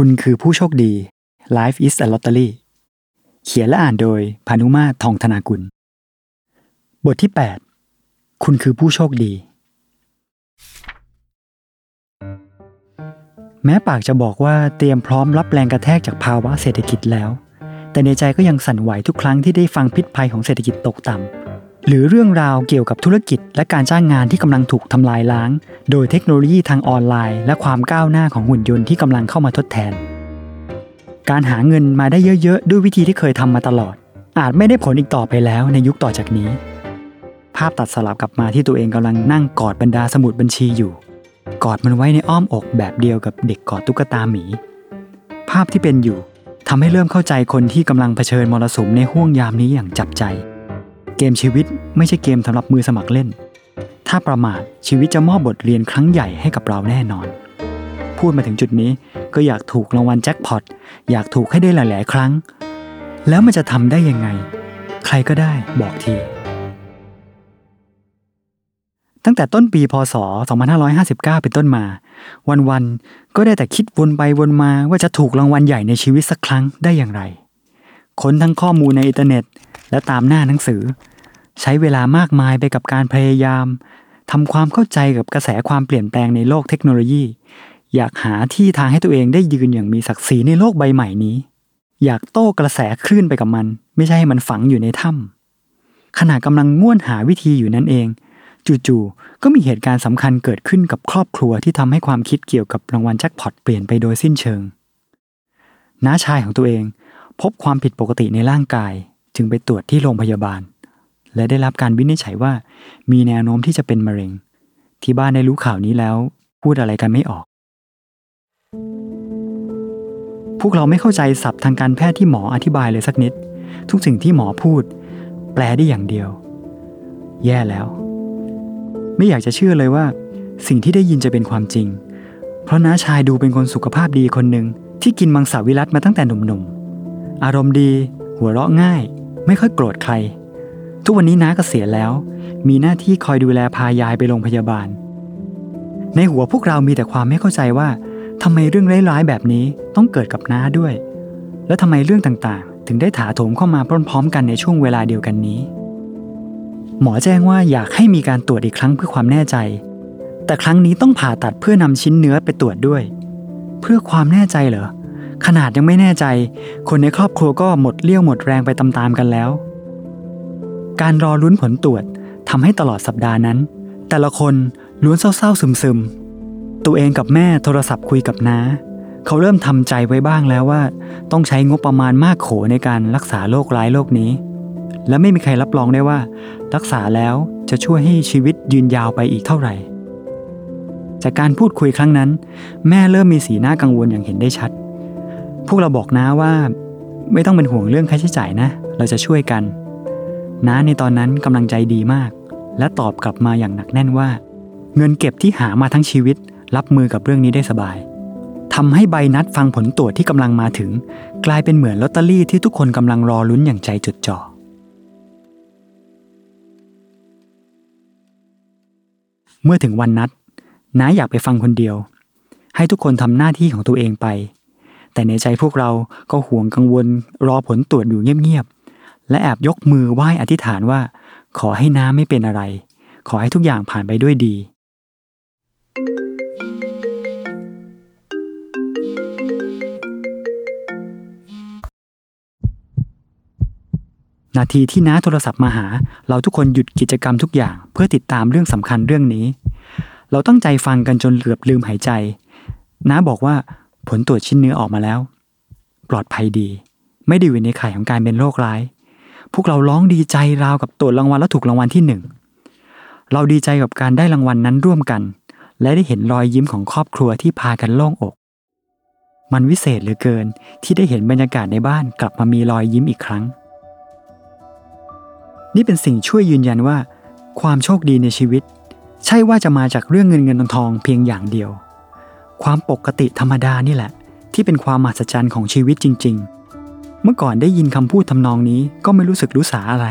คุณคือผู้โชคดี Life is a Lottery เขียนและอ่านโดยพานุมาทองธนากุล บทที่ 8 คุณคือผู้โชคดี แม้ปากจะบอกว่าเตรียมพร้อมรับแรงกระแทกจากภาวะเศรษฐกิจแล้ว แต่ในใจก็ยังสั่นไหวทุกครั้งที่ได้ฟังพิษภัยของเศรษฐกิจตกต่ำ หรือเรื่องราวเกี่ยวกับธุรกิจ และการจ้างงานที่กำลังถูกทำลายล้าง โดยเทคโนโลยีทางออนไลน์ และความก้าวหน้าของหุ่นยนต์ที่กำลังเข้ามาทดแทน การหาเงินมาได้เยอะๆ ด้วยวิธีที่เคยทำมาตลอด อาจไม่ได้ผลอีกต่อไปแล้วในยุคต่อจากนี้ ภาพตัดสลับกลับมาที่ตัวเองกำลังนั่งกอดบรรดาสมุดบัญชีอยู่ กอดมันไว้ในอ้อมอกแบบเดียวกับเด็กกอดตุ๊กตาหมี ภาพที่เป็นอยู่ทำให้เริ่มเข้าใจคนที่กำลังเผชิญมรสุมในห่วงยามนี้อย่างจับใจ เกมชีวิตไม่ใช่เกมสำหรับมือสมัครเล่น ถ้าประมาทชีวิตจะมอบบทเรียนครั้งใหญ่ให้กับเราแน่นอน พูดมาถึงจุดนี้ก็อยากถูกรางวัลแจ็คพอตอยากถูกให้ได้หลาย ๆ ครั้ง แล้วมันจะทำได้ยังไง ใครก็ได้บอกที ตั้งแต่ต้นปีพศ 2559 เป็นต้นมา วัน ๆ ก็ได้แต่คิดวนไปวนมาว่าจะถูกรางวัลใหญ่ในชีวิตสักครั้งได้อย่างไรค้นทั้งข้อมูลในอินเทอร์เน็ตและตามหน้าหนังสือ ใช้เวลามากมายไปกับการพยายามทำความเข้าใจกับกระแสความเปลี่ยนแปลงในโลกเทคโนโลยี อยากหาที่ทางให้ตัวเองได้ยืนอย่างมีศักดิ์ศรีในโลกใบใหม่นี้ อยากโต้กระแสคลื่นไปกับมัน ไม่ใช่ให้มันฝังอยู่ในถ้ำขณะกำลังง่วนหาวิธีอยู่นั่นเอง จู่ๆก็มีเหตุการณ์สำคัญเกิดขึ้นกับครอบครัวที่ทำให้ความคิดเกี่ยวกับรางวัลแจ็คพอตเปลี่ยนไปโดยสิ้นเชิงน้าชายของตัวเอง พบความผิดปกติในร่างกายจึงไปตรวจที่โรงพยาบาล และได้รับการวินิจฉัยว่า มีแนวโน้มที่จะเป็นมะเร็ง ที่บ้านได้รู้ข่าวนี้แล้ว พูดอะไรกันไม่ออก พวกเราไม่เข้าใจศัพท์ทางการแพทย์ที่หมออธิบายเลยสักนิด ทุกสิ่งที่หมอพูด แปลได้อย่างเดียว แย่แล้ว ไม่อยากจะเชื่อเลยว่า สิ่งที่ได้ยินจะเป็นความจริง เพราะน้าชายดูเป็นคนสุขภาพดีคนหนึ่งที่กินมังสวิรัตมาตั้งแต่หนุ่มๆอารมณ์ดี หัวเราะง่าย ไม่ค่อยโกรธใคร ทุกวันนี้น้าก็เสียแล้ว มีหน้าที่คอยดูแลพายายไปโรงพยาบาล ในหัวพวกเรามีแต่ความไม่เข้าใจว่าทำไมเรื่องร้ายๆแบบนี้ต้องเกิดกับน้าด้วย แล้วทำไมเรื่องต่างๆ ถึงได้ถาโถมเข้ามาพร้อมๆ กันในช่วงเวลาเดียวกันนี้ หมอแจ้งว่าอยากให้มีการตรวจอีกครั้งเพื่อความแน่ใจ แต่ครั้งนี้ต้องผ่าตัดเพื่อนำชิ้นเนื้อไปตรวจด้วย เพื่อความแน่ใจเหรอขนาดยังไม่แน่ใจ คนในครอบครัวก็หมดเลี้ยวหมดแรงไปตามๆกันแล้ว การรอลุ้นผลตรวจทำให้ตลอดสัปดาห์นั้น แต่ละคนล้วนเศร้าๆซึมๆ ตัวเองกับแม่โทรศัพท์คุยกับน้า เขาเริ่มทำใจไว้บ้างแล้วว่า ต้องใช้งบประมาณมากโขในการรักษาโรคร้ายโรคนี้ และไม่มีใครรับรองได้ว่า รักษาแล้วจะช่วยให้ชีวิตยืนยาวไปอีกเท่าไหร่ จากการพูดคุยครั้งนั้น แม่เริ่มมีสีหน้ากังวลอย่างเห็นได้ชัด พวกเราบอกน้าว่า ไม่ต้องเป็นห่วงเรื่องค่าใช้จ่ายนะ เราจะช่วยกัน น้าในตอนนั้นกำลังใจดีมาก และตอบกลับมาอย่างหนักแน่นว่า เงินเก็บที่หามาทั้งชีวิต รับมือกับเรื่องนี้ได้สบายทำให้ใบนัดฟังผลตรวจที่กำลังมาถึง กลายเป็นเหมือนลอตเตอรี่ที่ทุกคนกำลังรอลุ้นอย่างใจจดจ่อเมื่อถึงวันนัดน้าอยากไปฟังคนเดียว ให้ทุกคนทำหน้าที่ของตัวเองไป แต่ในใจพวกเราก็ห่วงกังวลรอผลตรวจอยู่เงียบๆ และแอบยกมือไหว้อธิษฐานว่า ขอให้น้ำไม่เป็นอะไร ขอให้ทุกอย่างผ่านไปด้วยดี นาทีที่น้าโทรศัพท์มาหา เราทุกคนหยุดกิจกรรมทุกอย่าง เพื่อติดตามเรื่องสำคัญเรื่องนี้ เราตั้งใจฟังกันจนเกือบลืมหายใจ น้าบอกว่าผลตรวจชิ้นเนื้อออกมาแล้ว ปลอดภัยดี ไม่ได้อยู่ในข่ยของการเป็นโรคร้าย พวกเราร้องดีใจราวกับตรวรางวัลแล้วถูกรางวัลที่หนึ่งเราดีใจกับการได้รางวัลนนั้นร่วมกัน และได้เห็นรอยยิ้มของครอบครัวที่พากันโล่งอก มันวิเศษเหลือเกินที่ได้เห็นบรรยากาศในบ้านกลับมามีรอยยิ้มอีกครั้ง นี่เป็นสิ่งช่วยยืนยันว่า ความโชคดีในชีวิต ใช่ว่าจะมาจากเรื่องเงินเงินทองทองเพียงอย่างเดียว ความปกติธรรมดานี่แหละ ที่เป็นความมหัศจรรย์ของชีวิตจริง ๆ เมื่อก่อนได้ยินคำพูดทำนองนี้ก็ไม่รู้สึกรู้สาอะไร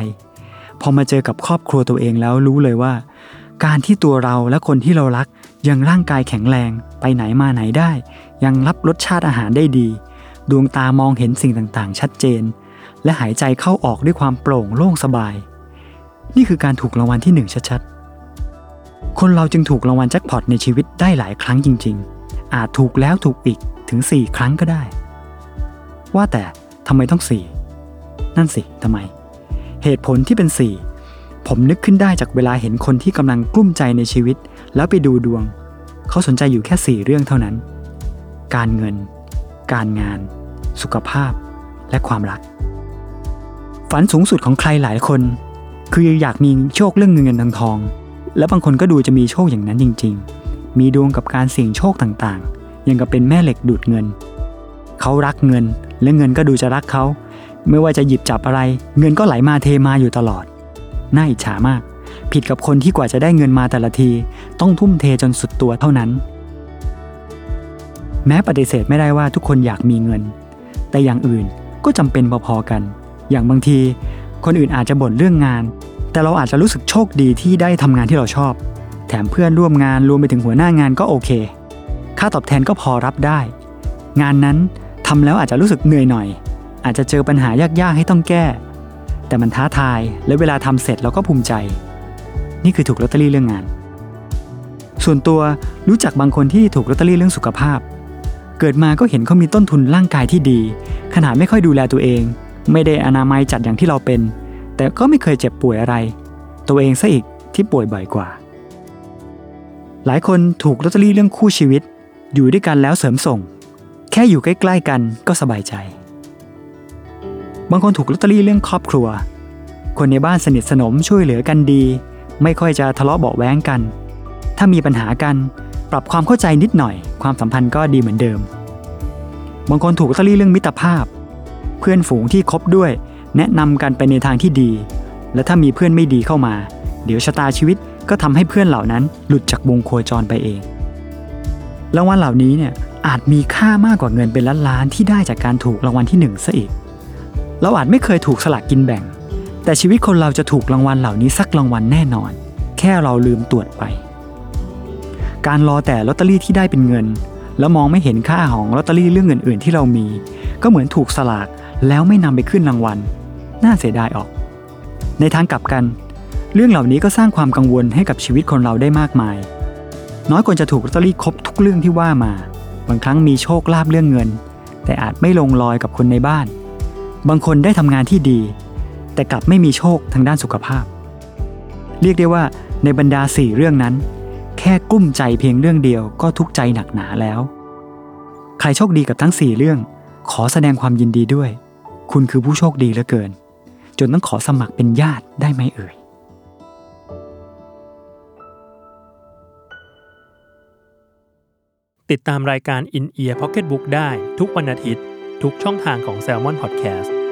พอมาเจอกับครอบครัวตัวเองแล้วรู้เลยว่า การที่ตัวเราและคนที่เรารัก ยังร่างกายแข็งแรงไปไหนมาไหนได้ ยังรับรสชาติอาหารได้ดี ดวงตามองเห็นสิ่งต่างๆ ชัดเจน และหายใจเข้าออกด้วยความโปร่งโล่งสบาย นี่คือการถูกรางวัลที่หนึ่งชัดๆ คนเราจึงถูกรางวัลแจ็คพอตในชีวิตได้หลายครั้งจริง ๆ อาจถูกแล้วถูกอีกถึง 4 ครั้งก็ได้ ว่าแต่ ทำไมต้อง4นั่นสิทำไม เหตุผลที่เป็น4ผมนึกขึ้นได้จากเวลาเห็นคนที่กำลังกลุ้มใจในชีวิต แล้วไปดูดวง เขาสนใจอยู่แค่4เรื่องเท่านั้น การเงิน การงาน สุขภาพ และความรัก ฝันสูงสุดของใครหลายคน คืออยากมีโชคเรื่องเงินเงินทองทอง และบางคนก็ดูจะมีโชคอย่างนั้นจริง ๆ มีดวงกับการเสี่ยงโชคต่างๆ ยังกับเป็นแม่เหล็กดูดเงิน เขารักเงิน และเงินก็ดูจะรักเขา ไม่ว่าจะหยิบจับอะไร เงินก็ไหลมาเทมาอยู่ตลอด น่าอิจฉามาก ผิดกับคนที่กว่าจะได้เงินมาแต่ละที ต้องทุ่มเทจนสุดตัวเท่านั้น แม้ปฏิเสธไม่ได้ว่าทุกคนอยากมีเงิน แต่อย่างอื่นก็จำเป็นพอๆกัน อย่างบางที คนอื่นอาจจะบ่นเรื่องงาน แต่เราอาจจะรู้สึกโชคดีที่ได้ทำงานที่เราชอบ แถมเพื่อนร่วมงานรวมไปถึงหัวหน้างานก็โอเค ค่าตอบแทนก็พอรับได้ งานนั้น ทำแล้วอาจจะรู้สึกเหนื่อยหน่อย อาจจะเจอปัญหายากๆให้ต้องแก้ แต่มันท้าทายและเวลาทำเสร็จเราก็ภูมิใจ นี่คือถูกลอตเตอรี่เรื่องงาน ส่วนตัวรู้จักบางคนที่ถูกลอตเตอรี่เรื่องสุขภาพ เกิดมาก็เห็นเขามีต้นทุนร่างกายที่ดี ขนาดไม่ค่อยดูแลตัวเอง ไม่ได้อนามัยจัดอย่างที่เราเป็น แต่ก็ไม่เคยเจ็บป่วยอะไร ตัวเองซะอีกที่ป่วยบ่อยกว่า หลายคนถูกลอตเตอรี่เรื่องคู่ชีวิต อยู่ด้วยกันแล้วเสริมส่ง ค่อยู่ใกล้ๆกันก็สบายใจ บางคนถูกลอตเตอรี่เรื่องครอบครัว คนในบ้านสนิทสนมช่วยเหลือกันดี ไม่ค่อยจะทะเลาะเบาแว้งกัน ถ้ามีปัญหากันปรับความเข้าใจนิดหน่อย ความสัมพันธ์ก็ดีเหมือนเดิม บางคนถูกลอตเตอรี่เรื่องมิตรภาพ เพื่อนฝูงที่คบด้วย แนะนำกันไปในทางที่ดี และถ้ามีเพื่อนไม่ดีเข้ามา เดี๋ยวชะตาชีวิตก็ทำให้เพื่อนเหล่านั้นหลุดจากวงโคจรไปเองรางวัลเหล่านี้เนี่ย อาจมีค่ามากกว่าเงินเป็นล้านๆที่ได้จากการถูกรางวัลที่หนึ่งซะอีก เราอาจไม่เคยถูกสลากกินแบ่ง แต่ชีวิตคนเราจะถูกรางวัลเหล่านี้สักรางวัลแน่นอน แค่เราลืมตรวจไป การรอแต่ลอตเตอรี่ที่ได้เป็นเงิน แล้วมองไม่เห็นค่าของลอตเตอรี่เรื่องอื่นๆที่เรามี ก็เหมือนถูกสลากแล้วไม่นำไปขึ้นรางวัล น่าเสียดายออก ในทางกลับกัน เรื่องเหล่านี้ก็สร้างความกังวลให้กับชีวิตคนเราได้มากมาย น้อยคนจะถูกลอตเตอรี่ครบทุกเรื่องที่ว่ามา บางครั้งมีโชคลาภเรื่องเงิน แต่อาจไม่ลงรอยกับคนในบ้าน บางคนได้ทำงานที่ดี แต่กลับไม่มีโชคทางด้านสุขภาพ เรียกได้ว่าในบรรดาสี่เรื่องนั้น แค่กุ้มใจเพียงเรื่องเดียวก็ทุกใจหนักหนาแล้ว ใครโชคดีกับทั้งสี่เรื่อง ขอแสดงความยินดีด้วย คุณคือผู้โชคดีเหลือเกิน จนต้องขอสมัครเป็นญาติได้ไหมเอ่ย ติดตามรายการ In Ear Pocket Book ได้ทุกวันอาทิตย์ ทุกช่องทางของ Salmon Podcast